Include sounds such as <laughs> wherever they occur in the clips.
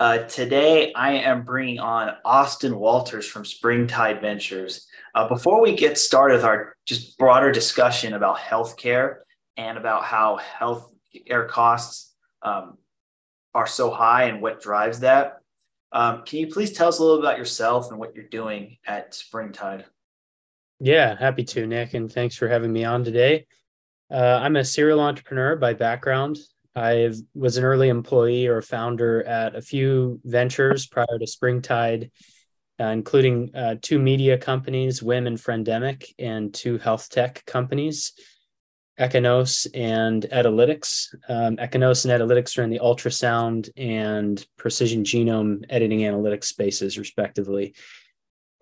Uh, today, I am bringing on Austin Walters from Springtide Ventures. Uh, before we get started with our just broader discussion about healthcare and about how healthcare costs um, are so high and what drives that, um, can you please tell us a little about yourself and what you're doing at Springtide? Yeah, happy to, Nick, and thanks for having me on today. Uh, I'm a serial entrepreneur by background. I was an early employee or founder at a few ventures prior to Springtide, uh, including uh, two media companies, WIM and Friendemic, and two health tech companies, EchoNous and Edilytics. Um, and Edilytics are in the ultrasound and precision genome editing analytics spaces, respectively.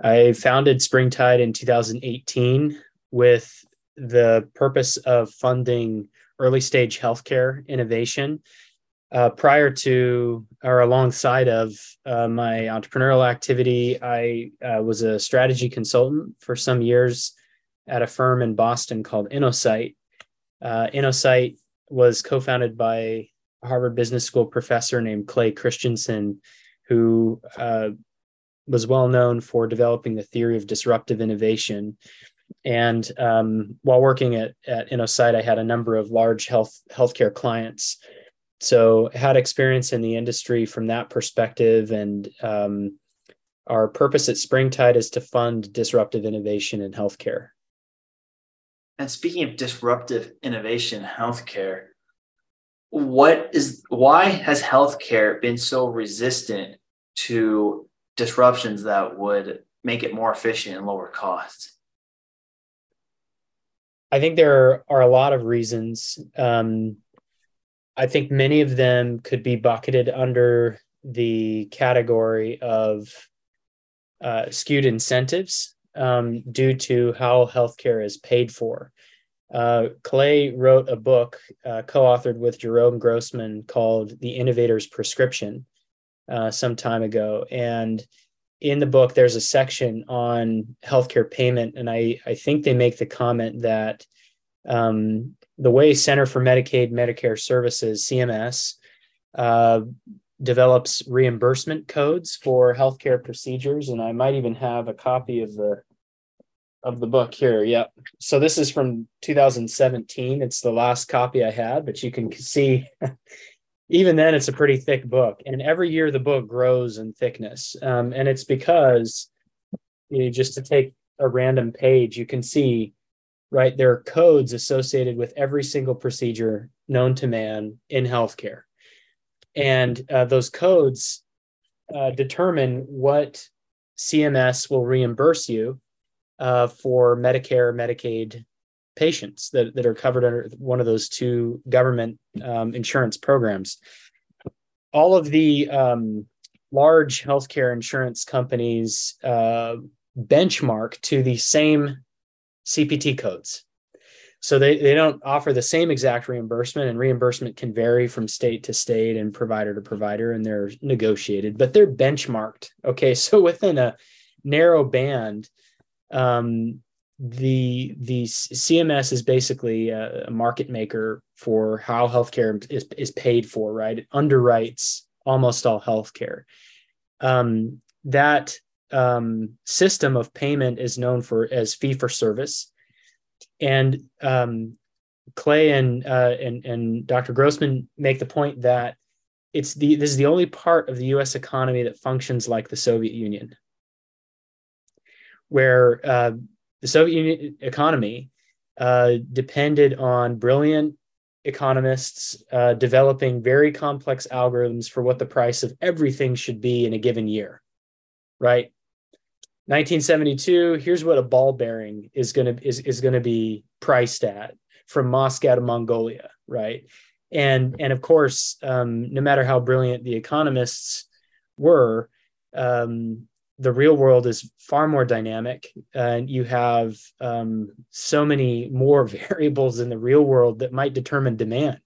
I founded Springtide in 2018 with the purpose of funding early stage healthcare innovation. Uh, prior to or alongside of uh, my entrepreneurial activity, I uh, was a strategy consultant for some years at a firm in Boston called InnoSight. Uh, InnoSight was co founded by a Harvard Business School professor named Clay Christensen, who uh, was well known for developing the theory of disruptive innovation and um, while working at, at InnoSight, I had a number of large health healthcare clients. So had experience in the industry from that perspective. And um, our purpose at Springtide is to fund disruptive innovation in healthcare. And speaking of disruptive innovation in healthcare, what is why has healthcare been so resistant to disruptions that would make it more efficient and lower costs? I think there are a lot of reasons. Um, I think many of them could be bucketed under the category of uh, skewed incentives um, due to how healthcare is paid for. Uh, Clay wrote a book uh, co authored with Jerome Grossman called The Innovator's Prescription uh, some time ago. And in the book, there's a section on healthcare payment, and I, I think they make the comment that um, the way Center for Medicaid Medicare Services (CMS) uh, develops reimbursement codes for healthcare procedures, and I might even have a copy of the of the book here. Yep. So this is from 2017. It's the last copy I had, but you can see <laughs> even then it's a pretty thick book. And every year the book grows in thickness. Um, and it's because you know, just to take a random page you can see right there are codes associated with every single procedure known to man in healthcare. And uh, those codes uh, determine what cms will reimburse you uh, for medicare medicaid patients that, that are covered under one of those two government um, insurance programs. All of the um, large healthcare insurance companies uh, benchmark to the same CPT codes. So they, they don't offer the same exact reimbursement, and reimbursement can vary from state to state and provider to provider, and they're negotiated, but they're benchmarked. Okay, <laughs> so within a narrow band, um, the the CMS is basically a, market maker for how healthcare is, is paid for, right? It underwrites almost all healthcare. Um, that um, system of payment is known for as fee for service, and um, Clay and uh, and and Dr. Grossman make the point that it's the this is the only part of the U.S. economy that functions like the Soviet Union, where uh, the Soviet Union economy uh, depended on brilliant economists uh, developing very complex algorithms for what the price of everything should be in a given year, right? 1972, here's what a ball bearing is going to is, is going to be priced at from Moscow to Mongolia, right? And and of course, um, no matter how brilliant the economists were, um, the real world is far more dynamic and you have um, so many more <laughs> variables in the real world that might determine demand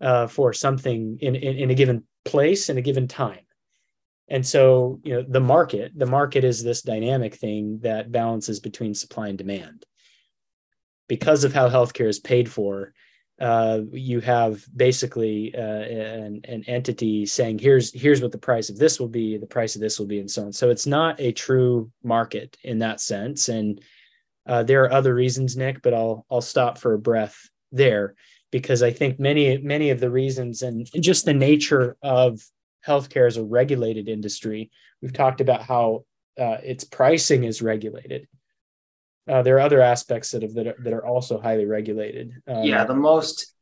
uh, for something in, in, in, a given place in a given time. And so you know the market the market is this dynamic thing that balances between supply and demand. Because of how healthcare is paid for uh, you have basically uh, an, an entity saying here's here's what the price of this will be the price of this will be and so on. So it's not a true market in that sense. And uh, there are other reasons nick but i'll i'll stop for a breath there because i think many many of the reasons and just the nature of healthcare as a regulated industry we've talked about how uh, its pricing is regulated uh, there are other aspects that, have, that, are, that are also highly regulated. Um, yeah, the most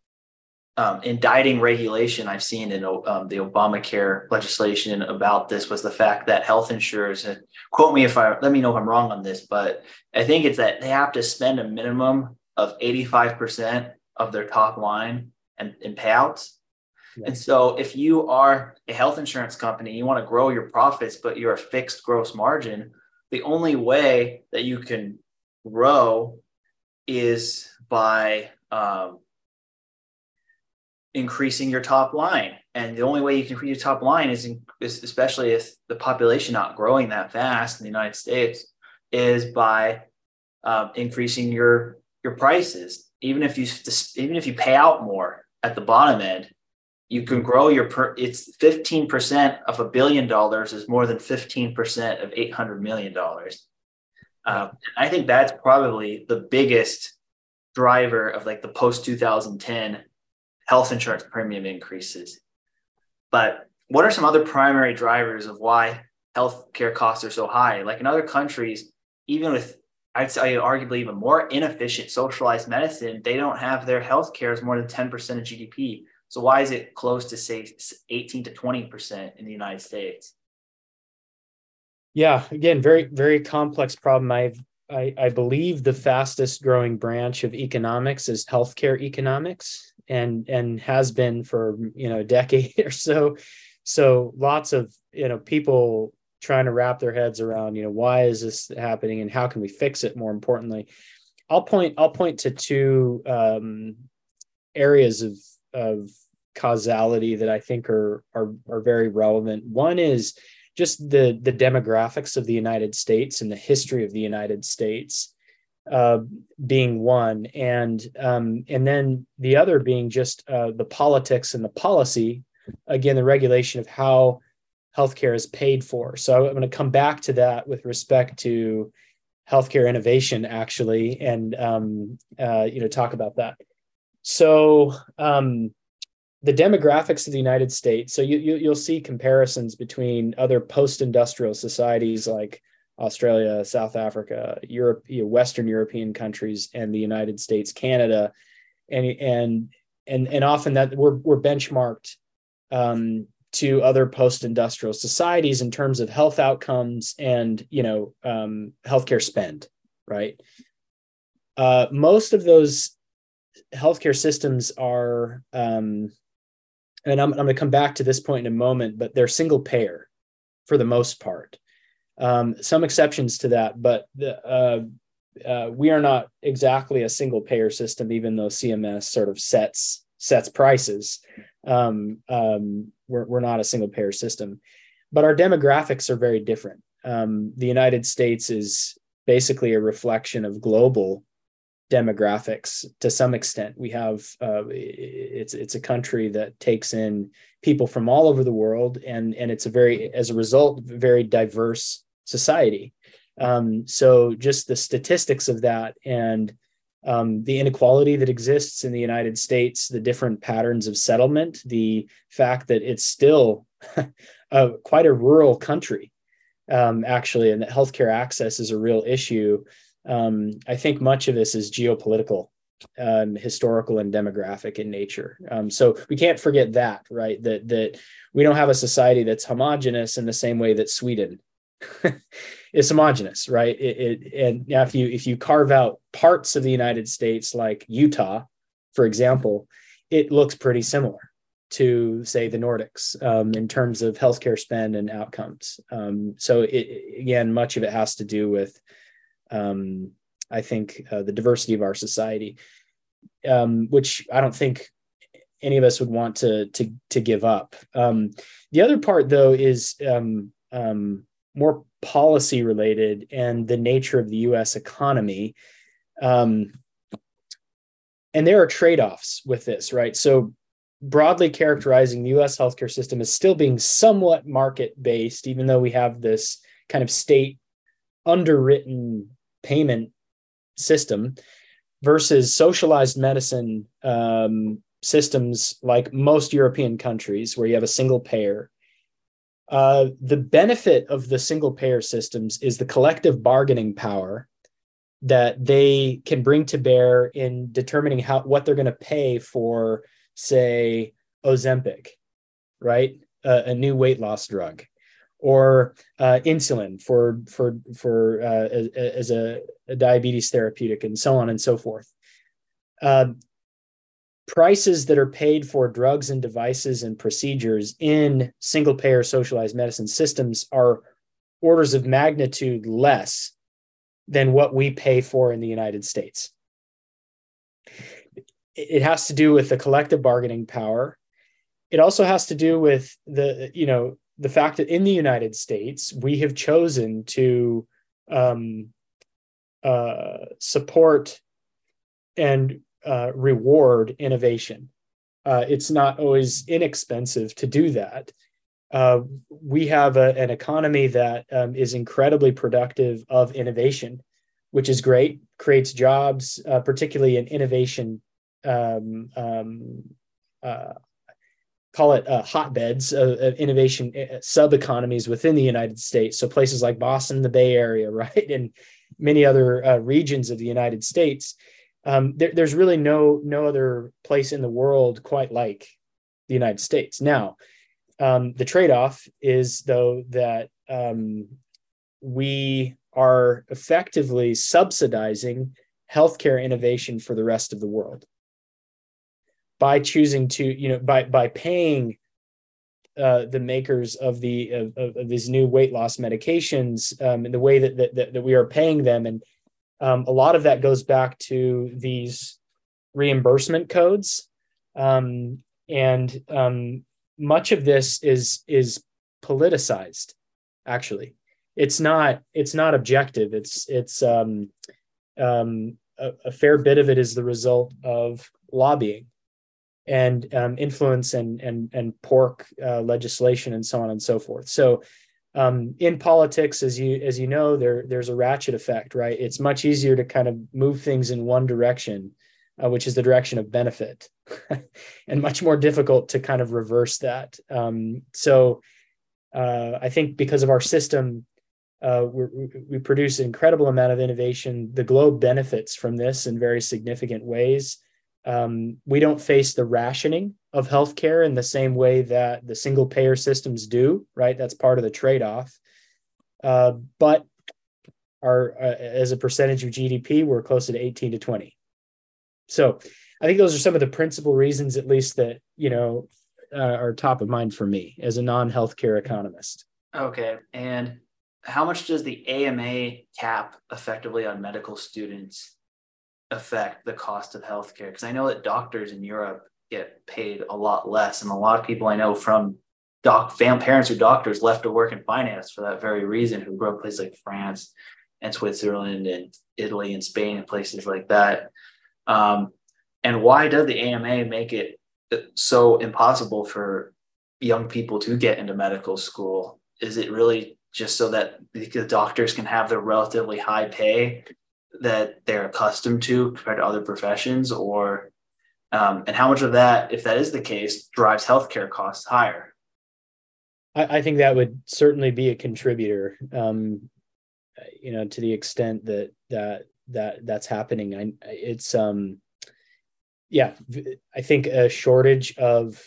um, indicting regulation I've seen in um, the Obamacare legislation about this was the fact that health insurers, and quote me if I let me know if I'm wrong on this, but I think it's that they have to spend a minimum of 85% of their top line and in payouts. Yeah. And so if you are a health insurance company, you want to grow your profits, but you're a fixed gross margin, the only way that you can grow is by um, increasing your top line. And the only way you can increase your top line is, in, is, especially if the population not growing that fast in the United States, is by um, increasing your your prices. Even if you even if you pay out more at the bottom end, you can grow your per. It's fifteen percent of a billion dollars is more than fifteen percent of eight hundred million dollars. Um, I think that's probably the biggest driver of like the post 2010 health insurance premium increases. But what are some other primary drivers of why healthcare costs are so high? Like in other countries, even with I'd say arguably even more inefficient socialized medicine, they don't have their healthcare as more than 10% of GDP. So why is it close to say 18 to 20% in the United States? Yeah, again, very very complex problem. I've I, I believe the fastest growing branch of economics is healthcare economics, and and has been for you know a decade <laughs> or so. So lots of you know people trying to wrap their heads around you know why is this happening and how can we fix it. More importantly, I'll point I'll point to two um, areas of of causality that I think are are are very relevant. One is just the the demographics of the United States and the history of the United States uh, being one, and um, and then the other being just uh, the politics and the policy. Again, the regulation of how healthcare is paid for. So I'm going to come back to that with respect to healthcare innovation, actually, and um, uh, you know talk about that. So um, the demographics of the United States. So you, you will see comparisons between other post-industrial societies like Australia, South Africa, Europe, you know, Western European countries, and the United States, Canada, and and and and often that we're we're benchmarked um, to other post-industrial societies in terms of health outcomes and you know um, healthcare spend, right? Uh, most of those healthcare systems are um, and I'm, I'm going to come back to this point in a moment, but they're single payer for the most part. Um, some exceptions to that, but the, uh, uh, we are not exactly a single payer system, even though CMS sort of sets sets prices. Um, um, we're, we're not a single payer system, but our demographics are very different. Um, the United States is basically a reflection of global demographics to some extent. We have uh, it's it's a country that takes in people from all over the world, and and it's a very as a result very diverse society. Um, so just the statistics of that and um, the inequality that exists in the United States, the different patterns of settlement, the fact that it's still <laughs> a, quite a rural country, um, actually, and that healthcare access is a real issue um, I think much of this is geopolitical, um, historical, and demographic in nature. Um, so we can't forget that, right? That that we don't have a society that's homogenous in the same way that Sweden <laughs> is homogenous, right? It, it, and now if you if you carve out parts of the United States, like Utah, for example, it looks pretty similar to say the Nordics um, in terms of healthcare spend and outcomes. Um, so it, again, much of it has to do with um, I think uh, the diversity of our society, um, which I don't think any of us would want to to to give up. Um, the other part, though, is um, um, more policy related and the nature of the U.S. economy. Um, and there are trade-offs with this, right? So broadly characterizing the US healthcare system as still being somewhat market-based, even though we have this kind of state underwritten payment system versus socialized medicine um, systems like most European countries, where you have a single payer. Uh, the benefit of the single payer systems is the collective bargaining power that they can bring to bear in determining how what they're going to pay for, say, Ozempic, right? Uh, a new weight loss drug, or uh, insulin for for for uh, as, as a, a, diabetes therapeutic, and so on and so forth. Uh, prices that are paid for drugs and devices and procedures in single payer socialized medicine systems are orders of magnitude less than what we pay for in the United States. It has to do with the collective bargaining power. It also has to do with the, you know, the fact that in the United States, we have chosen to um, uh, support and uh, reward innovation. Uh, it's not always inexpensive to do that. Uh, we have a, an economy that um, is incredibly productive of innovation, which is great, creates jobs, uh, particularly in innovation. Um, um, uh, call it uh, hotbeds of, of innovation sub economies within the United States. So places like Boston, the Bay Area, <laughs> right, and many other regions of the United States um, there, there's really no no other place in the world quite like the United States. Now, um, the trade-off is though that um, we are effectively subsidizing healthcare innovation for the rest of the world by choosing to you know by by paying uh, the makers of the of, of, these new weight loss medications um, in the way that, that that we are paying them and um, a lot of that goes back to these reimbursement codes, um, and um, much of this is is politicized. Actually, it's not it's not objective. It's it's um, um, a, a, fair bit of it is the result of lobbying and um, influence and and and pork uh, legislation and so on and so forth. So um, in politics, as you as you know, there there's a ratchet effect, right? It's much easier to kind of move things in one direction, uh, which is the direction of benefit, <laughs> and much more difficult to kind of reverse that. Um, so, uh, I think because of our system, uh, we produce an incredible amount of innovation. The globe benefits from this in very significant ways. Um, we don't face the rationing of healthcare in the same way that the single payer systems do, right? That's part of the trade off. Uh, but our, uh, as a percentage of GDP, we're closer to 18 to 20. So I think those are some of the principal reasons, at least, that, you know, uh, are top of mind for me as a non healthcare economist. Okay. And how much does the AMA cap effectively on medical students affect the cost of healthcare? Because I know that doctors in Europe get paid a lot less, and a lot of people I know from doc fam parents or doctors left to work in finance for that very reason, who grew up places like France and Switzerland and Italy and Spain and places like that. Um, and why does the AMA make it so impossible for young people to get into medical school? Is it really just so that the doctors can have the relatively high pay that they're accustomed to compared to other professions or um, and how much of that if that is the case drives healthcare costs higher? I, I think that would certainly be a contributor um, you know to the extent that that that that's happening. I, it's um yeah i think a shortage of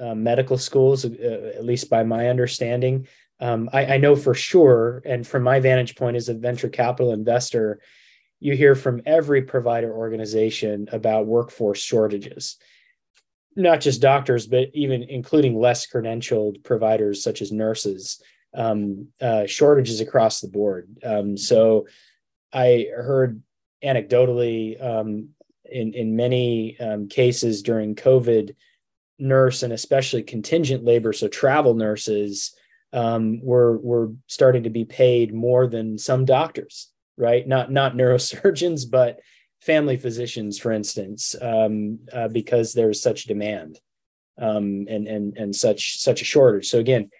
uh, medical schools uh, at least by my understanding um, I, I, know for sure and from my vantage point as a venture capital investor you hear from every provider organization about workforce shortages. Not just doctors but even including less credentialed providers such as nurses um, uh, shortages across the board. Um, so i heard anecdotally um, in, in many um, cases during covid nurse and especially contingent labor so travel nurses um, were were starting to be paid more than some doctors right? Not not neurosurgeons, <laughs> but family physicians, for instance, um, uh, because there's such demand um, and and and such such a shortage. So again,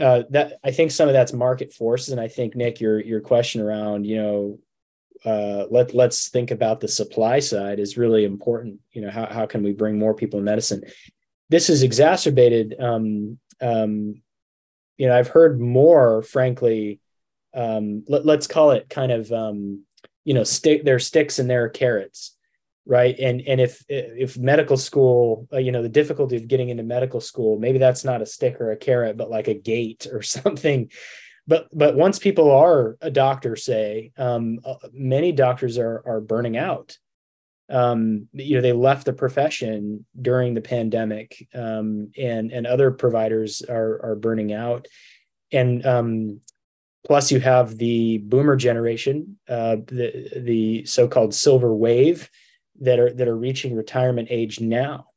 uh, that I think some of that's market forces, and I think Nick, your your question around you know uh, let let's think about the supply side is really important. You know, how how can we bring more people in medicine? This is exacerbated. Um, um, you know, I've heard more, frankly. Um, let, us call it kind of um, you know, stick their sticks and their carrots, right? And and if if medical school, uh, you know, the difficulty of getting into medical school, maybe that's not a stick or a carrot, but like a gate or <laughs> something. But but once people are a doctor say um, uh, many doctors are are burning out. Um, you know they left the profession during the pandemic um, and and other providers are are burning out. And um, plus you have the boomer generation uh, the the so-called silver wave that are that are reaching retirement age now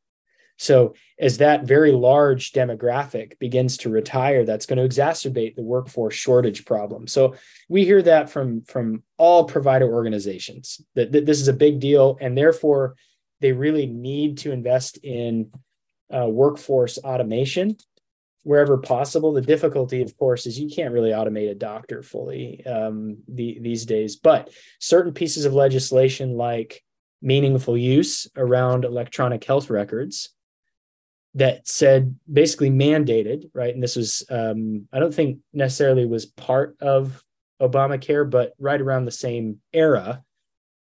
so, as that very large demographic begins to retire, that's going to exacerbate the workforce shortage problem. So, we hear that from from all provider organizations that, that this is a big deal, and therefore they really need to invest in uh, workforce automation wherever possible. The difficulty, of course, is you can't really automate a doctor fully um, the, these days, but certain pieces of legislation like meaningful use around electronic health records that said basically mandated right and this was um, i don't think necessarily was part of obamacare but right around the same era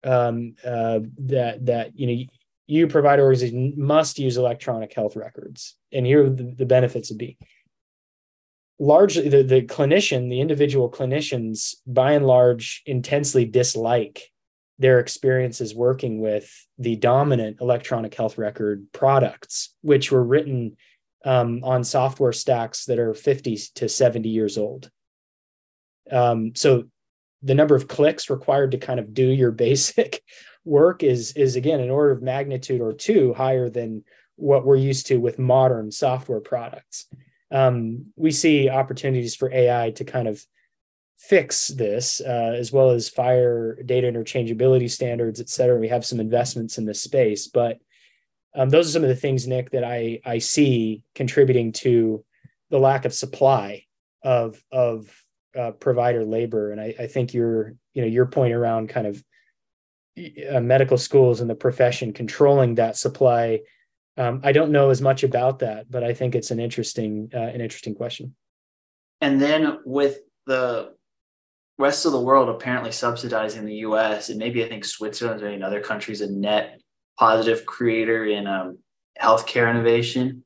um, uh, that that you know you provide organization must use electronic health records and here the, the benefits would be largely the, the clinician the individual clinicians by and large intensely dislike their experiences working with the dominant electronic health record products, which were written um, on software stacks that are 50 to 70 years old. Um, so the number of clicks required to kind of do your <laughs> basic work is is again an order of magnitude or two higher than what we're used to with modern software products. Um, we see opportunities for AI to kind of fix this, uh, as well as FHIR data interchangeability standards, et cetera. We have some investments in this space, but um, those are some of the things, Nick, that I I see contributing to the lack of supply of of uh, provider labor. And I, I, think your you know your point around kind of uh, medical schools and the profession controlling that supply. Um, I don't know as much about that, but I think it's an interesting uh, an interesting question. And then with the rest of the world apparently subsidizing the U.S. and maybe I think Switzerland and other countries a net positive creator in um, healthcare innovation.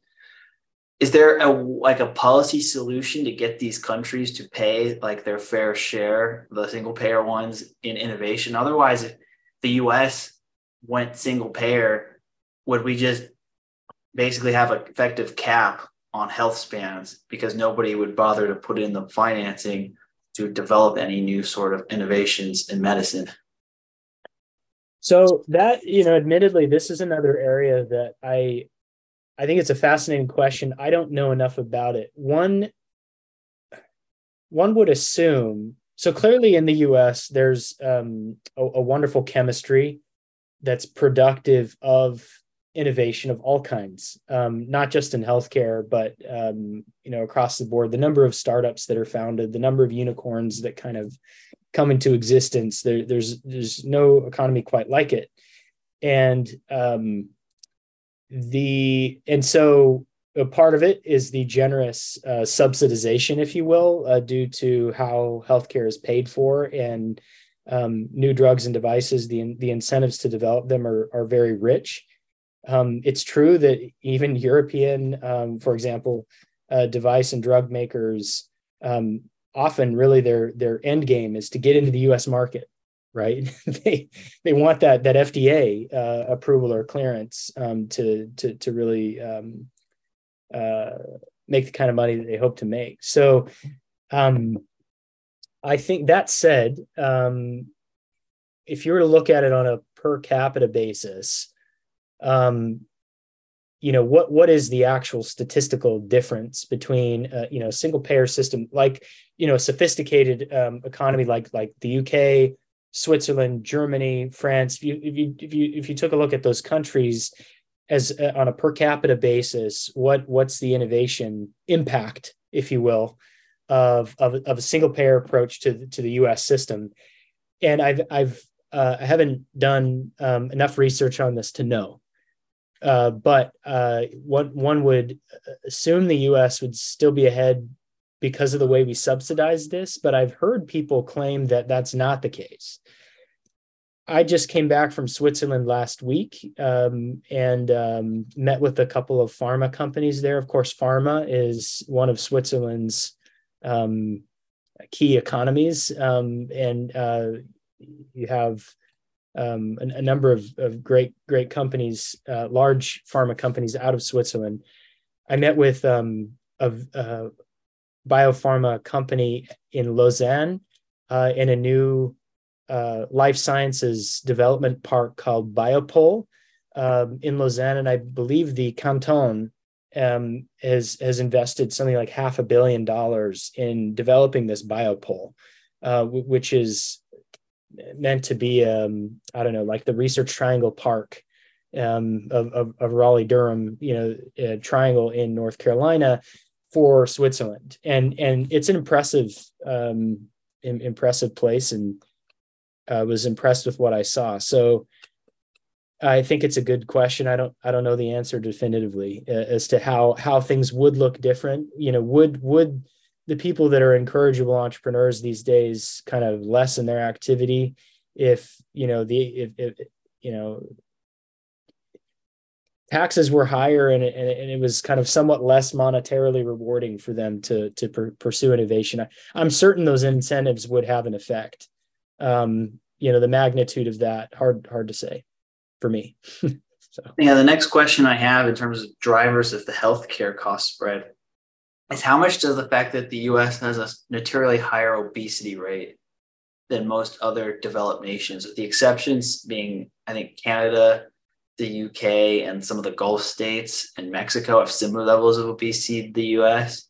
Is there a like a policy solution to get these countries to pay like their fair share, the single payer ones, in innovation? Otherwise, the U.S. went single payer, would we just basically have an effective cap on health spans because nobody would bother to put in the financing to develop any new sort of innovations in medicine? So that, you know, admittedly, this is another area that I I think it's a fascinating question. I don't know enough about it. One one would assume so clearly in the US there's um, a, a wonderful chemistry that's productive of innovation of all kinds, um, not just in healthcare, but um, you know across the board. The number of startups that are founded, the number of unicorns that kind of come into existence. There, there's there's no economy quite like it, and um, the and so a part of it is the generous uh, subsidization, if you will, uh, due to how healthcare is paid for and um, new drugs and devices. The the incentives to develop them are are very rich um, it's true that even European, um, for example, uh, device and drug makers um, often really their their end game is to get into the U.S. market, right? <laughs> they they want that that FDA uh, approval or clearance um, to to to really um, uh, make the kind of money that they hope to make. So, um, I think that said, um, if you were to look at it on a per capita basis um, you know what what is the actual statistical difference between uh, you know a single payer system like you know a sophisticated um, economy like like the UK Switzerland, Germany, France. If you if you if you if you took a look at those countries as uh, on a per capita basis, what what's the innovation impact, if you will, of of, of a single payer approach to to the U.S. system? And I've I've uh, I haven't done um, enough research on this to know, uh, but uh, one one would assume the U.S. would still be ahead because of the way we subsidize this. But I've heard people claim that that's not the case. I just came back from Switzerland last week um, and um, met with a couple of pharma companies there. Of course, pharma is one of Switzerland's um, key economies, um, and uh, you have um, a, a, number of, of, great great companies, uh, large pharma companies out of Switzerland. I met with um, a, a biopharma company in Lausanne uh, in a new uh, life sciences development park called Biopole um, in Lausanne, and I believe the canton um, has has invested something like half a billion dollars in developing this biopole, uh, w- which is meant to be um, I don't know like the Research Triangle Park um, of, of, of Raleigh Durham, you know, a triangle in North Carolina for Switzerland, and and it's an impressive um, impressive place, and uh, was impressed with what I saw. So I think it's a good question. I don't I don't know the answer definitively uh, as to how how things would look different. You know, would would the people that are encourageable entrepreneurs these days kind of lessen their activity if you know the if, if you know taxes were higher and it, and it was kind of somewhat less monetarily rewarding for them to to pursue innovation. I, am certain those incentives would have an effect. Um, you know, the magnitude of that hard hard to say for me. <laughs> so yeah, the next question I have in terms of drivers of the healthcare cost spread is how much does the fact that the U.S. has a materially higher obesity rate than most other developed nations, with the exceptions being I think Canada the UK and some of the Gulf states and Mexico have similar levels of obesity to the US.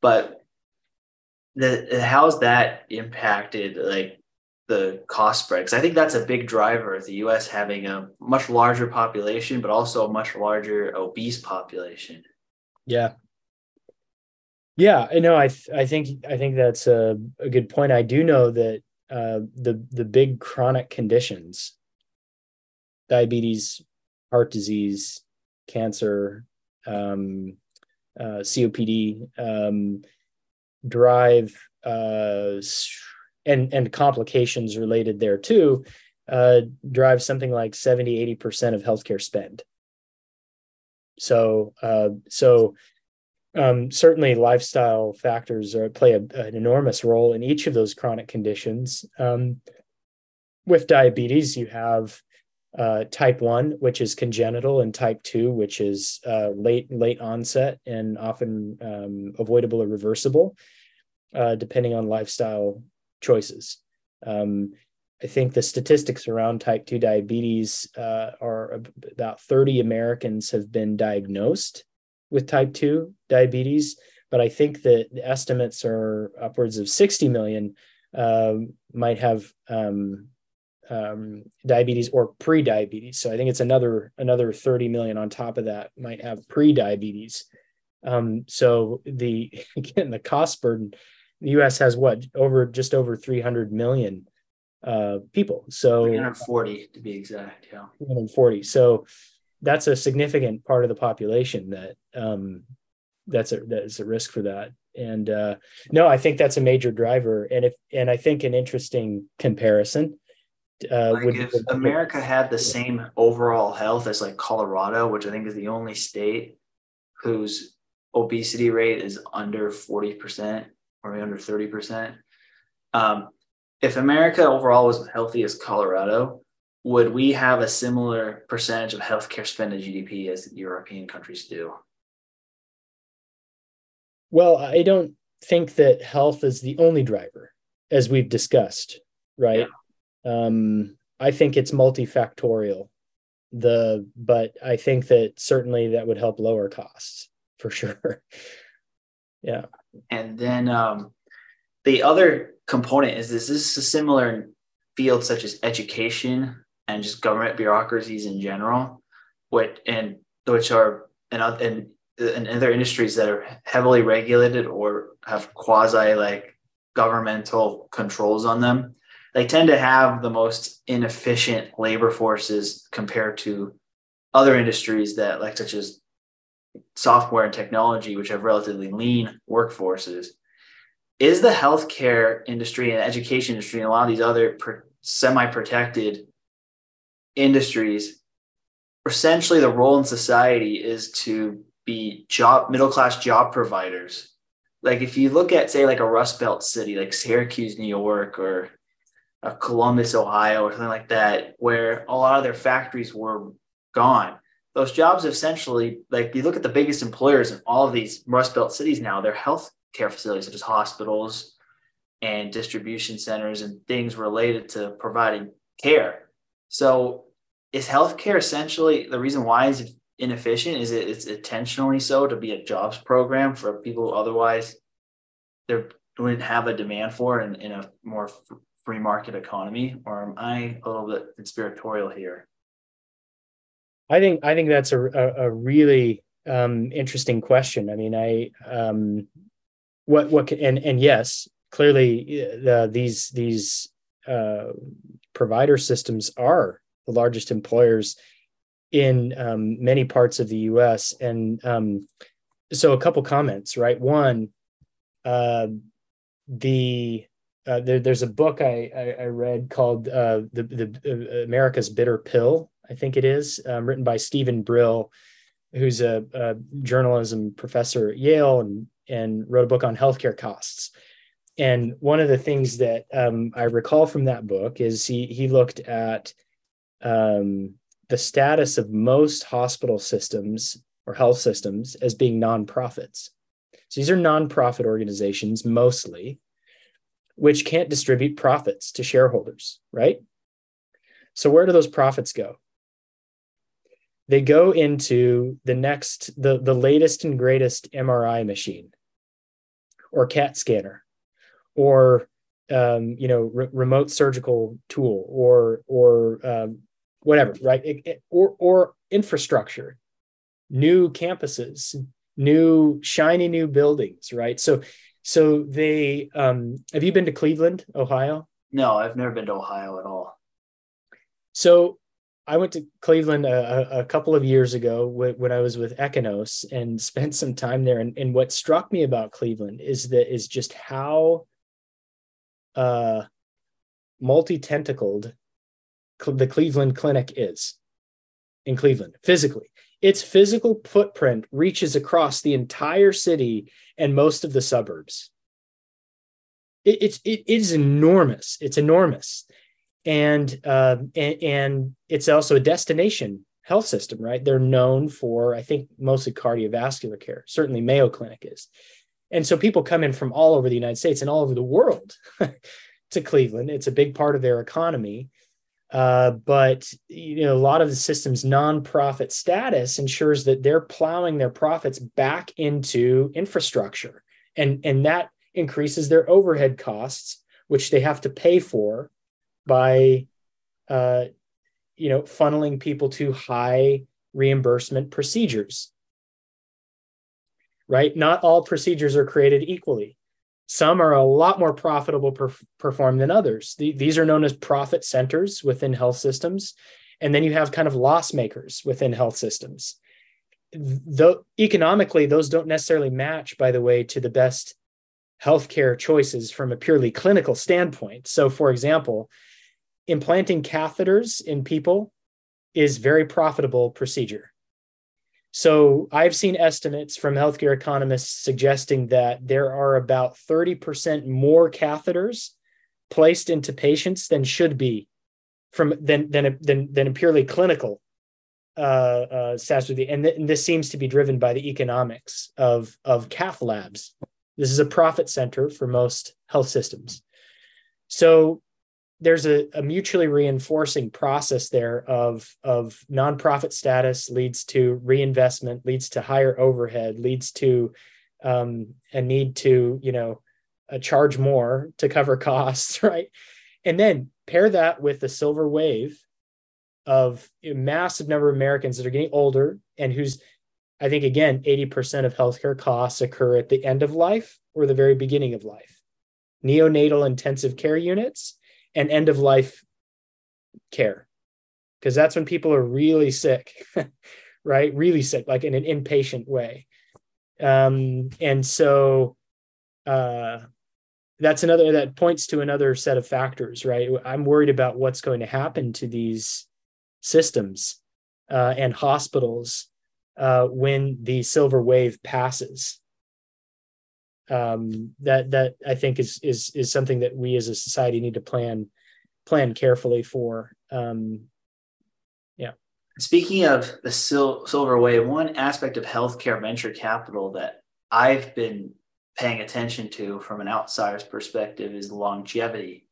But the how's that impacted like the cost spread? Because I think that's a big driver of the US having a much larger population, but also a much larger obese population. Yeah. Yeah, I know. I th- I think I think that's a, a good point. I do know that uh, the the big chronic conditions, diabetes, heart disease, cancer, um, uh, COPD, um, drive, uh, and and complications related there too, uh, drive something like 70, 80% of healthcare spend. So, uh, so um, certainly lifestyle factors are, play a, an enormous role in each of those chronic conditions. Um, with diabetes, you have uh, type 1 which is congenital and type 2 which is uh, late late onset and often um, avoidable or reversible uh, depending on lifestyle choices um, i think the statistics around type 2 diabetes uh, are about 30 americans have been diagnosed with type 2 diabetes but i think that the estimates are upwards of 60 million uh, might have um, um, diabetes or pre-diabetes. So I think it's another another 30 million on top of that might have pre-diabetes. Um, so the <laughs> again the cost burden, the U.S. has what over just over 300 million uh, people. So 340 to be exact. Yeah, 340. So that's a significant part of the population that um, that's a that's a risk for that. And uh, no, I think that's a major driver. And if and I think an interesting comparison uh, like would, if would, America had the same overall health as like Colorado, which I think is the only state whose obesity rate is under 40% or under 30%. Um, if America overall was healthy as Colorado, would we have a similar percentage of healthcare spend to GDP as European countries do? Well, I don't think that health is the only driver, as we've discussed, right? Yeah. Um, I think it's multifactorial. The but I think that certainly that would help lower costs for <laughs> sure. yeah. And then um, the other component is this, this is similar fields such as education and just government bureaucracies in general, which and which are and and and other industries that are heavily regulated or have quasi like governmental controls on them, they tend to have the most inefficient labor forces compared to other industries that like such as software and technology, which have relatively lean workforces. Is the healthcare industry and education industry and a lot of these other semi-protected industries essentially the role in society is to be job middle class job providers like if you look at say like a rust belt city like syracuse new york or columbus ohio or something like that where a lot of their factories were gone those jobs essentially like you look at the biggest employers in all of these rust belt cities now they're health care facilities such as hospitals and distribution centers and things related to providing care so is healthcare essentially the reason why is inefficient? Is it it's intentionally so to be a jobs program for people who otherwise they wouldn't have a demand for in, in a more free market economy, or am I a little bit conspiratorial here? I think I think that's a a, a really um, interesting question. I mean, I um, what what can, and and yes, clearly uh, these these uh, provider systems are the largest employers in um, many parts of the U.S. And um, so, a couple comments, right? One, uh, the uh, there, there's a book I, I, I read called uh, the, the uh, America's Bitter Pill, I think it is, um, written by Steven Brill, who's a, a, journalism professor at Yale and, and wrote a book on healthcare costs. And one of the things that um, I recall from that book is he he looked at um, the status of most hospital systems or health systems as being nonprofits. So these are nonprofit organizations mostly, which can't distribute profits to shareholders, right? So where do those profits go? They go into the next, the, the latest and greatest MRI machine or CAT scanner or um, you know re- remote surgical tool or or um, whatever, right? It, it, or or infrastructure, new campuses, new shiny new buildings, right? So so they um, have you been to Cleveland, Ohio? No, I've never been to Ohio at all. So I went to Cleveland a, a couple of years ago when I was with EchoNous and <laughs> spent some time there. And, and what struck me about Cleveland is that is just how uh, multi-tentacled the Cleveland Clinic is in Cleveland physically. Its physical footprint reaches across the entire city and most of the suburbs. It, it's it is enormous. It's enormous, and, uh, and and it's also a destination health system. Right? They're known for I think mostly cardiovascular care. Certainly Mayo Clinic is, and so people come in from all over the United States and all over the world <laughs> to Cleveland. It's a big part of their economy uh, but you know, a lot of the system's nonprofit status ensures that they're plowing their profits back into infrastructure, and and that increases their overhead costs, which they have to pay for by, uh, you know, funneling people to high reimbursement procedures. Right? Not all procedures are created equally. Some are a lot more profitable per, perform than others. The, these are known as profit centers within health systems. And then you have kind of loss makers within health systems. Though economically, those don't necessarily match, by the way, to the best healthcare choices from a purely clinical standpoint. So, for example, implanting catheters in people is very profitable procedure. So I've seen estimates from healthcare economists suggesting that there are about 30% more catheters placed into patients than should be from than than a, than, than a purely clinical uh, uh, status and, th- and this seems to be driven by the economics of of cath labs. This is a profit center for most health systems. So there's a, a, mutually reinforcing process there of of nonprofit status leads to reinvestment leads to higher overhead leads to um, a need to you know uh, charge more to cover <laughs> costs right and then pair that with the silver wave of a massive number of Americans that are getting older and whose I think again 80% of healthcare costs occur at the end of life or the very beginning of life. Neonatal intensive care units and end of life care. Because that's when people are really sick, <laughs> right? Really sick, like in an inpatient way. Um, and so uh, that's another that points to another set of factors, right? I'm worried about what's going to happen to these systems uh, and hospitals uh, when the silver wave passes. Um, that that I think is is is something that we as a society need to plan plan carefully for. Um, yeah. Speaking of the sil- silver wave, one aspect of healthcare venture capital that I've been paying attention to from an outsider's perspective is longevity.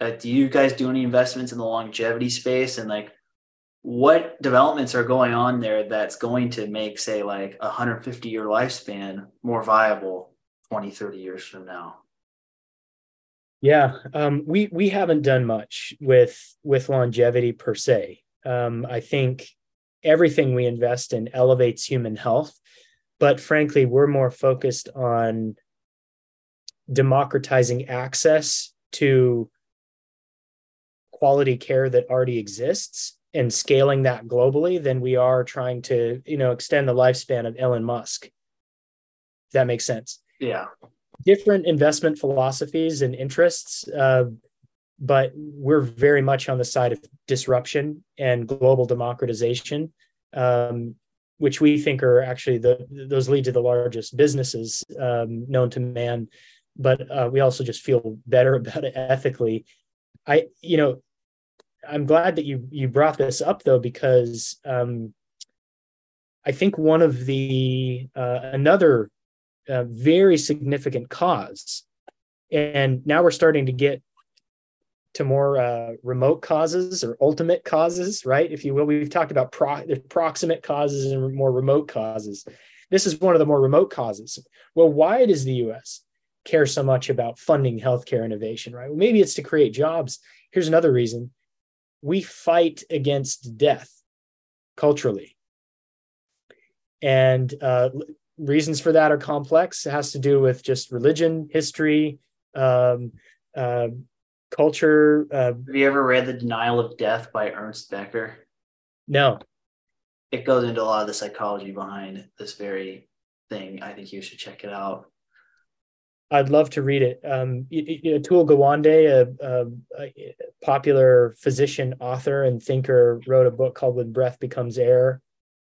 Uh, do you guys do any investments in the longevity space and like what developments are going on there that's going to make say like a 150 year lifespan more viable 20 30 years from now yeah um, we we haven't done much with with longevity per se um, i think everything we invest in elevates human health but frankly we're more focused on democratizing access to quality care that already exists and scaling that globally than we are trying to you know extend the lifespan of Elon Musk. If that makes sense. Yeah. Different investment philosophies and interests, uh, but we're very much on the side of disruption and global democratization, um, which we think are actually the those lead to the largest businesses um, known to man. But uh, we also just feel better <laughs> about it ethically. I, you know, I'm glad that you you brought this up though because um, I think one of the uh, another uh, very significant cause, and now we're starting to get to more uh, remote causes or ultimate causes, right? If you will, we've talked about pro- proximate causes and more remote causes. This is one of the more remote causes. Well, why does the U.S. care so much about funding healthcare innovation? Right? Well, maybe it's to create jobs. Here's another reason we fight against death culturally. And uh, reasons for that are complex. It has to do with just religion, history, um, uh, culture. Uh, Have you ever read The Denial of Death by Ernst Becker? No. It goes into a lot of the psychology behind this very thing. I think you should check it out. I'd love to read it. Um, Atul Gawande, a, a, a, popular physician, author, and thinker, wrote a book called "When Breath Becomes Air,"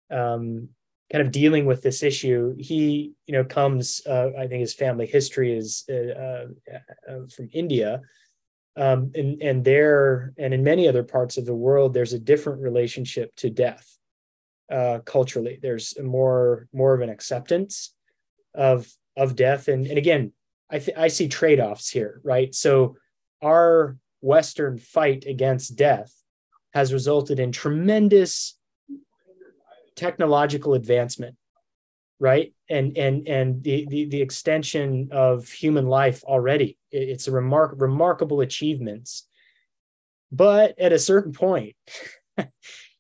um, kind of dealing with this issue. He, you know, comes. Uh, I think his family history is uh, uh, uh, from India, um, and and there and in many other parts of the world, there's a different relationship to death uh, culturally. There's more more of an acceptance of of death, and and again I, th- I see trade offs here, right? So our Western fight against death has resulted in tremendous technological advancement, right? And and and the the, the extension of human life already. It's a remark remarkable achievements. But at a certain point, <laughs>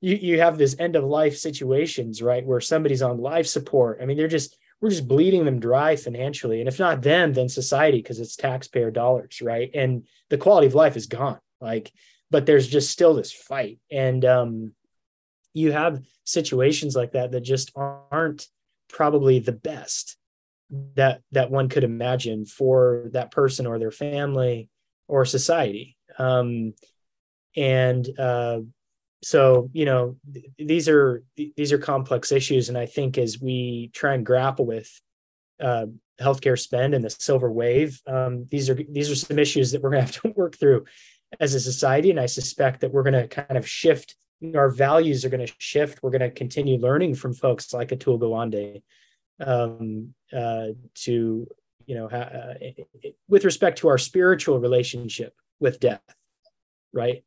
you you have this end of life situations, right, where somebody's on life support. I mean, they're just we're just bleeding them dry financially. And if not them, then society, because it's taxpayer dollars, right? And the quality of life is gone. Like, but there's just still this fight. And um, you have situations like that that just aren't probably the best that that one could imagine for that person or their family or society. Um, and uh, so you know th- these are th- these are complex issues and i think as we try and grapple with uh, healthcare spend and the silver wave um, these are these are some issues that we're going to have to <laughs> work through as a society and i suspect that we're going to kind of shift our values are going to shift. We're going to continue learning from folks like atul gawande um, uh, to you know uh, with respect to our spiritual relationship with death right?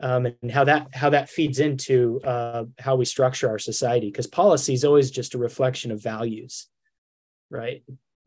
Um, and how that how that feeds into uh, how we structure our society because policy is always just a reflection of values right